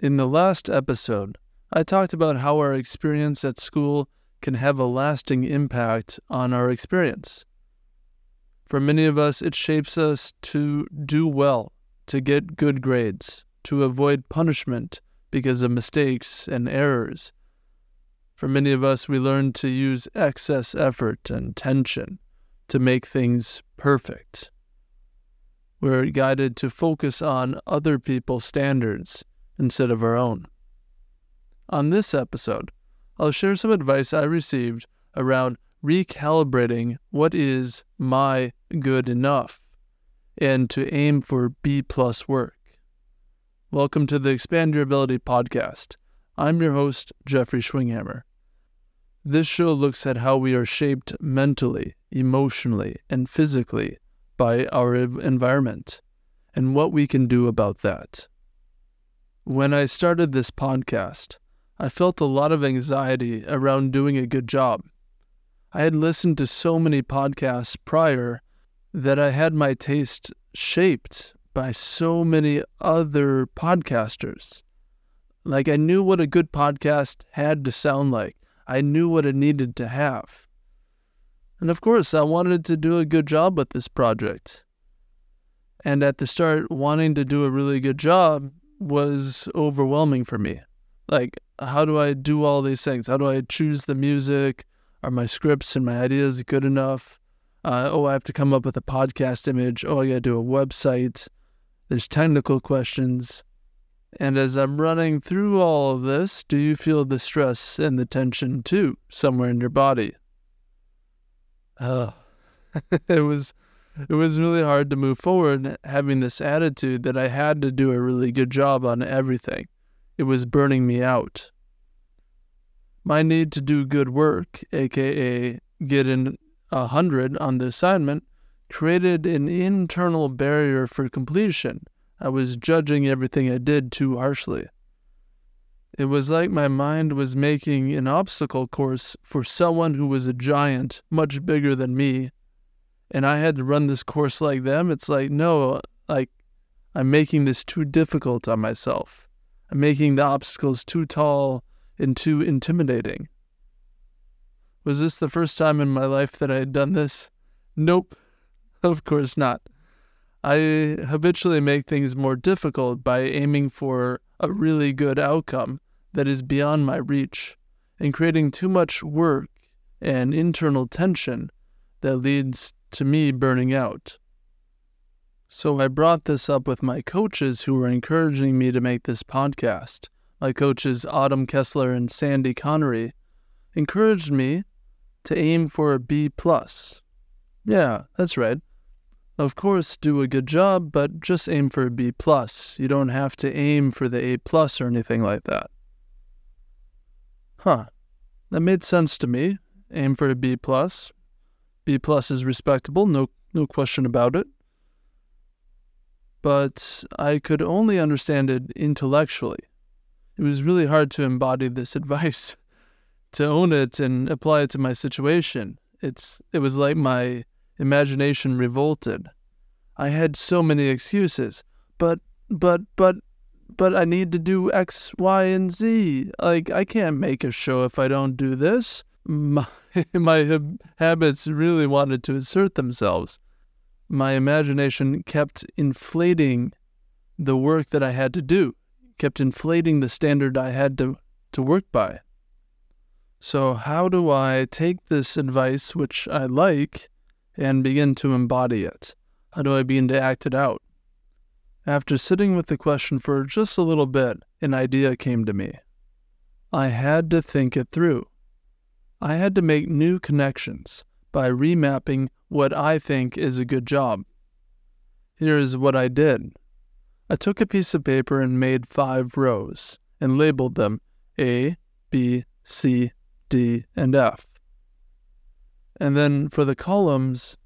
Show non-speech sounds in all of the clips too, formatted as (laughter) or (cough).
In the last episode, I talked about how our experience at school can have a lasting impact on our experience. For many of us, it shapes us to do well, to get good grades, to avoid punishment because of mistakes and errors. For many of us, we learn to use excess effort and tension to make things perfect. We're guided to focus on other people's standards instead of our own. On this episode, I'll share some advice I received around recalibrating what is my good enough and to aim for B plus work. Welcome to the Expand Your Ability podcast. I'm your host, Jeffrey Schwinghammer. This show looks at how we are shaped mentally, emotionally, and physically by our environment and what we can do about that. When I started this podcast, I felt a lot of anxiety around doing a good job. I had listened to so many podcasts prior that I had my taste shaped by so many other podcasters. Like I knew what a good podcast had to sound like. I knew what it needed to have. And of course, I wanted to do a good job with this project. And at the start, wanting to do a really good job was overwhelming for me. Like, how do I do all these things? How do I choose the music? Are my scripts and my ideas good enough? Uh, oh, I have to come up with a podcast image. Oh, I got to do a website. There's technical questions. And as I'm running through all of this, do you feel the stress and the tension too, somewhere in your body? Oh, (laughs) it was it was really hard to move forward having this attitude that I had to do a really good job on everything. It was burning me out. My need to do good work, aka get in a hundred on the assignment, created an internal barrier for completion. I was judging everything I did too harshly. It was like my mind was making an obstacle course for someone who was a giant, much bigger than me, and I had to run this course like them. It's like, no, like, I'm making this too difficult on myself. I'm making the obstacles too tall and too intimidating. Was this the first time in my life that I had done this? Nope, (laughs) of course not. I habitually make things more difficult by aiming for a really good outcome that is beyond my reach and creating too much work and internal tension that leads to me burning out. So I brought this up with my coaches who were encouraging me to make this podcast. My coaches, Autumn Kessler and Sandy Connery, encouraged me to aim for a B plus. Yeah, that's right. Of course, do a good job, but just aim for a B plus. You don't have to aim for the A plus or anything like that. Huh. That made sense to me. Aim for a B plus. B plus is respectable, no no question about it. But I could only understand it intellectually. It was really hard to embody this (laughs) advice, to own it and apply it to my situation. It's it was like my imagination revolted. I had so many excuses. But but but but I need to do X, Y, and Z. Like, I can't make a show if I don't do this. My, (laughs) my habits really wanted to assert themselves. My imagination kept inflating the work that I had to do, kept inflating the standard I had to, to work by. So, how do I take this advice, which I like, and begin to embody it? How do I begin to act it out? After sitting with the question for just a little bit, an idea came to me. I had to think it through. I had to make new connections by remapping what I think is a good job. Here's what I did I took a piece of paper and made five rows and labeled them A, B, C, D, and F. And then for the columns,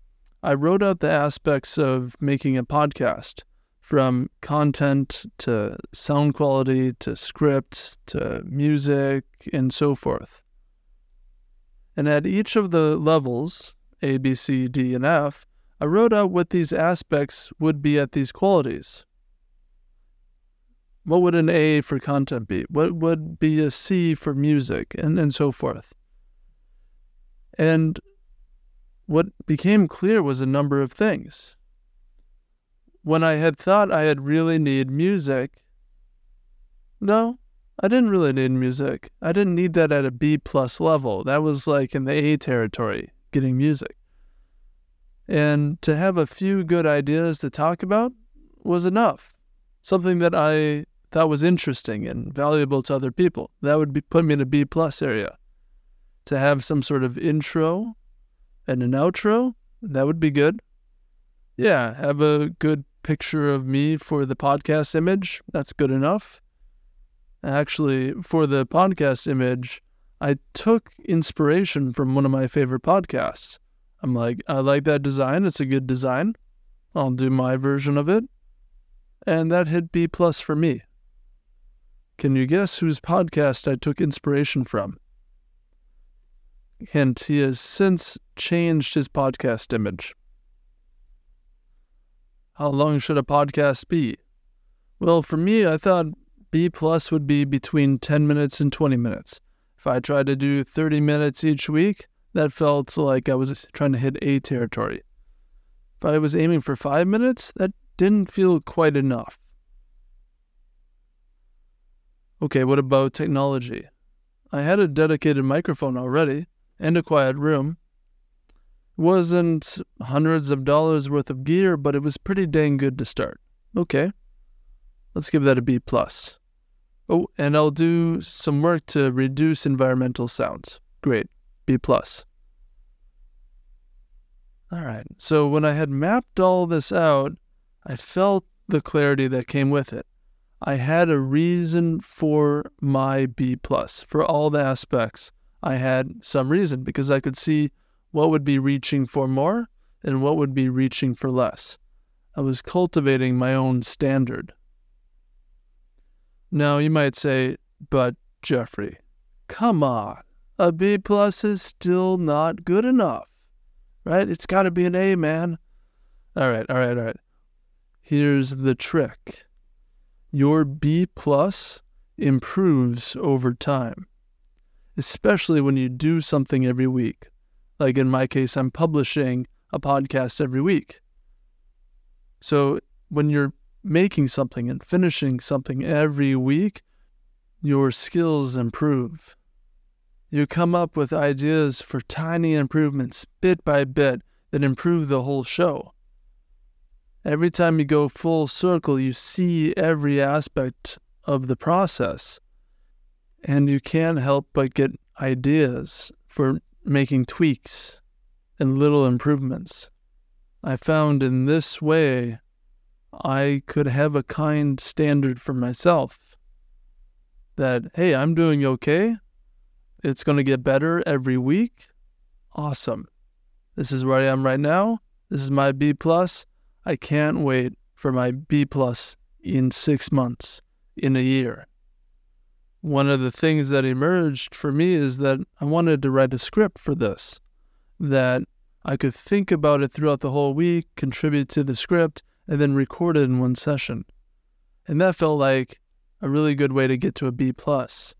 I wrote out the aspects of making a podcast from content to sound quality to script to music and so forth. And at each of the levels, A, B, C, D, and F, I wrote out what these aspects would be at these qualities. what would an A for content be? What would be a C for music and, and so forth? And what became clear was a number of things. When I had thought I had really need music, no, I didn't really need music. I didn't need that at a B plus level. That was like in the A territory, getting music. And to have a few good ideas to talk about was enough. Something that I thought was interesting and valuable to other people. That would be, put me in a B plus area. To have some sort of intro and an outro, that would be good. Yeah, have a good picture of me for the podcast image. That's good enough. Actually, for the podcast image, I took inspiration from one of my favorite podcasts. I'm like, I like that design. It's a good design. I'll do my version of it. And that hit B plus for me. Can you guess whose podcast I took inspiration from? Hint, he has since changed his podcast image. How long should a podcast be? Well, for me, I thought B plus would be between 10 minutes and 20 minutes. If I tried to do 30 minutes each week, that felt like I was trying to hit A territory. If I was aiming for five minutes, that didn't feel quite enough. Okay, what about technology? I had a dedicated microphone already and a quiet room. It wasn't hundreds of dollars worth of gear, but it was pretty dang good to start. Okay, let's give that a B plus. Oh, and I'll do some work to reduce environmental sounds. Great. B plus. All right. So when I had mapped all this out, I felt the clarity that came with it. I had a reason for my B plus for all the aspects. I had some reason because I could see what would be reaching for more and what would be reaching for less. I was cultivating my own standard. Now, you might say, but Jeffrey, come on. A B plus is still not good enough, right? It's got to be an A, man. All right, all right, all right. Here's the trick your B plus improves over time, especially when you do something every week. Like in my case, I'm publishing a podcast every week. So when you're making something and finishing something every week, your skills improve. You come up with ideas for tiny improvements, bit by bit, that improve the whole show. Every time you go full circle, you see every aspect of the process, and you can't help but get ideas for making tweaks and little improvements. I found in this way I could have a kind standard for myself that, hey, I'm doing okay. It's going to get better every week. Awesome. This is where I am right now. This is my B plus. I can't wait for my B plus in six months, in a year. One of the things that emerged for me is that I wanted to write a script for this, that I could think about it throughout the whole week, contribute to the script, and then record it in one session. And that felt like a really good way to get to a B plus.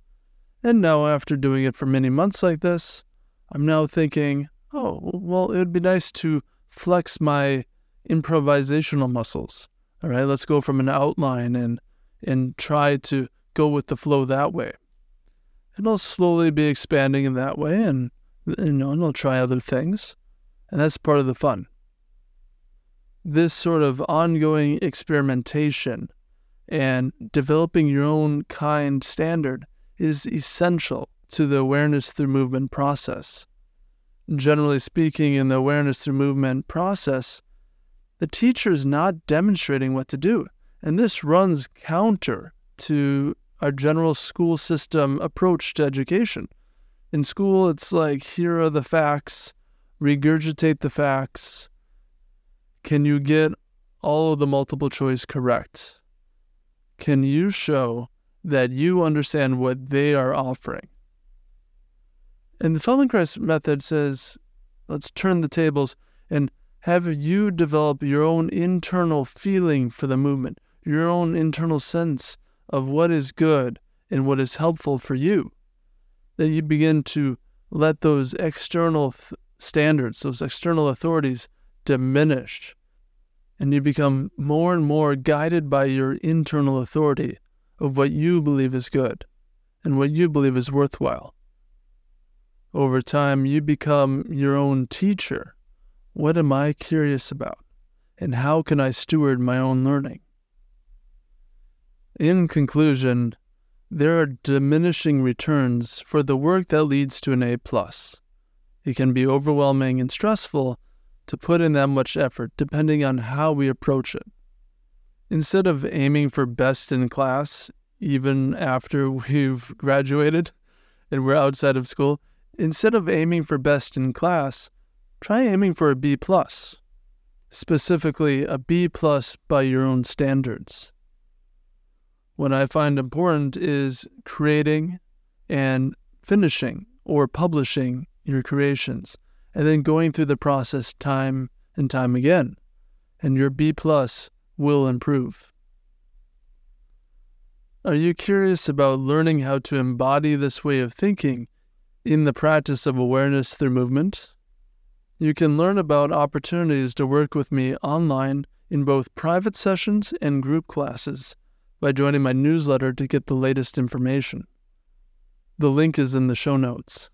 And now after doing it for many months like this, I'm now thinking, oh, well, it would be nice to flex my improvisational muscles. All right, let's go from an outline and and try to go with the flow that way. And I'll slowly be expanding in that way and you know, and I'll try other things. And that's part of the fun this sort of ongoing experimentation and developing your own kind standard is essential to the awareness through movement process. Generally speaking, in the awareness through movement process, the teacher is not demonstrating what to do. And this runs counter to our general school system approach to education. In school, it's like, here are the facts, regurgitate the facts, can you get all of the multiple choice correct? Can you show that you understand what they are offering? And the Feldenkrais method says, let's turn the tables and have you develop your own internal feeling for the movement, your own internal sense of what is good and what is helpful for you, that you begin to let those external th- standards, those external authorities diminish, and you become more and more guided by your internal authority of what you believe is good and what you believe is worthwhile. Over time, you become your own teacher. What am I curious about? And how can I steward my own learning? In conclusion, there are diminishing returns for the work that leads to an A. plus. It can be overwhelming and stressful to put in that much effort, depending on how we approach it. Instead of aiming for best in class, even after we've graduated and we're outside of school, instead of aiming for best in class, try aiming for a B plus, specifically a B plus by your own standards what I find important is creating and finishing or publishing your creations and then going through the process time and time again and your B plus will improve. Are you curious about learning how to embody this way of thinking in the practice of awareness through movement? You can learn about opportunities to work with me online in both private sessions and group classes by joining my newsletter to get the latest information. The link is in the show notes.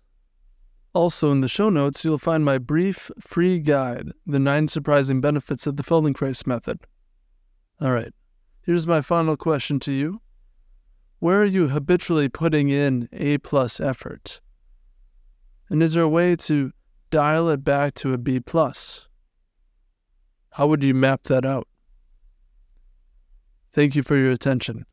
Also, in the show notes, you'll find my brief, free guide, The Nine Surprising Benefits of the Feldenkrais Method. All right, here's my final question to you Where are you habitually putting in A plus effort? And is there a way to dial it back to a B plus? How would you map that out? Thank you for your attention.